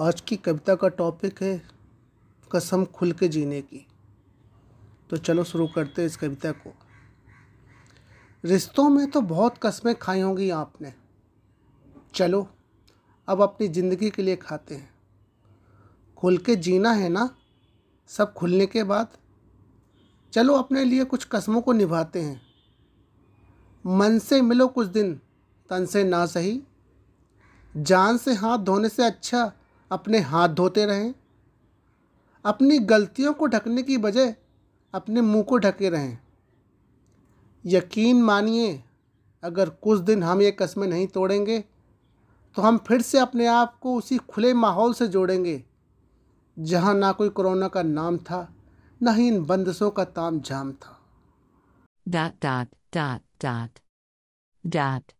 आज की कविता का टॉपिक है कसम खुल के जीने की। तो चलो शुरू करते हैं इस कविता को। रिश्तों में तो बहुत कस्में खाई होंगी आपने। चलो, अब अपनी ज़िंदगी के लिए खाते हैं। खुल के जीना है ना? सब खुलने के बाद? चलो अपने लिए कुछ कस्मों को निभाते हैं। मन से मिलो कुछ दिन, तन से ना सही। जान से हाथ धोने से अच्छा अपने हाथ धोते रहें। अपनी गलतियों को ढकने की बजाय अपने मुँह को ढके रहें। यकीन मानिए, अगर कुछ दिन हम ये कस्में नहीं तोड़ेंगे तो हम फिर से अपने आप को उसी खुले माहौल से जोड़ेंगे, जहाँ ना कोई कोरोना का नाम था, ना ही इन बंदिशों का ताम झाम था। Dot dot dot dot. Dot.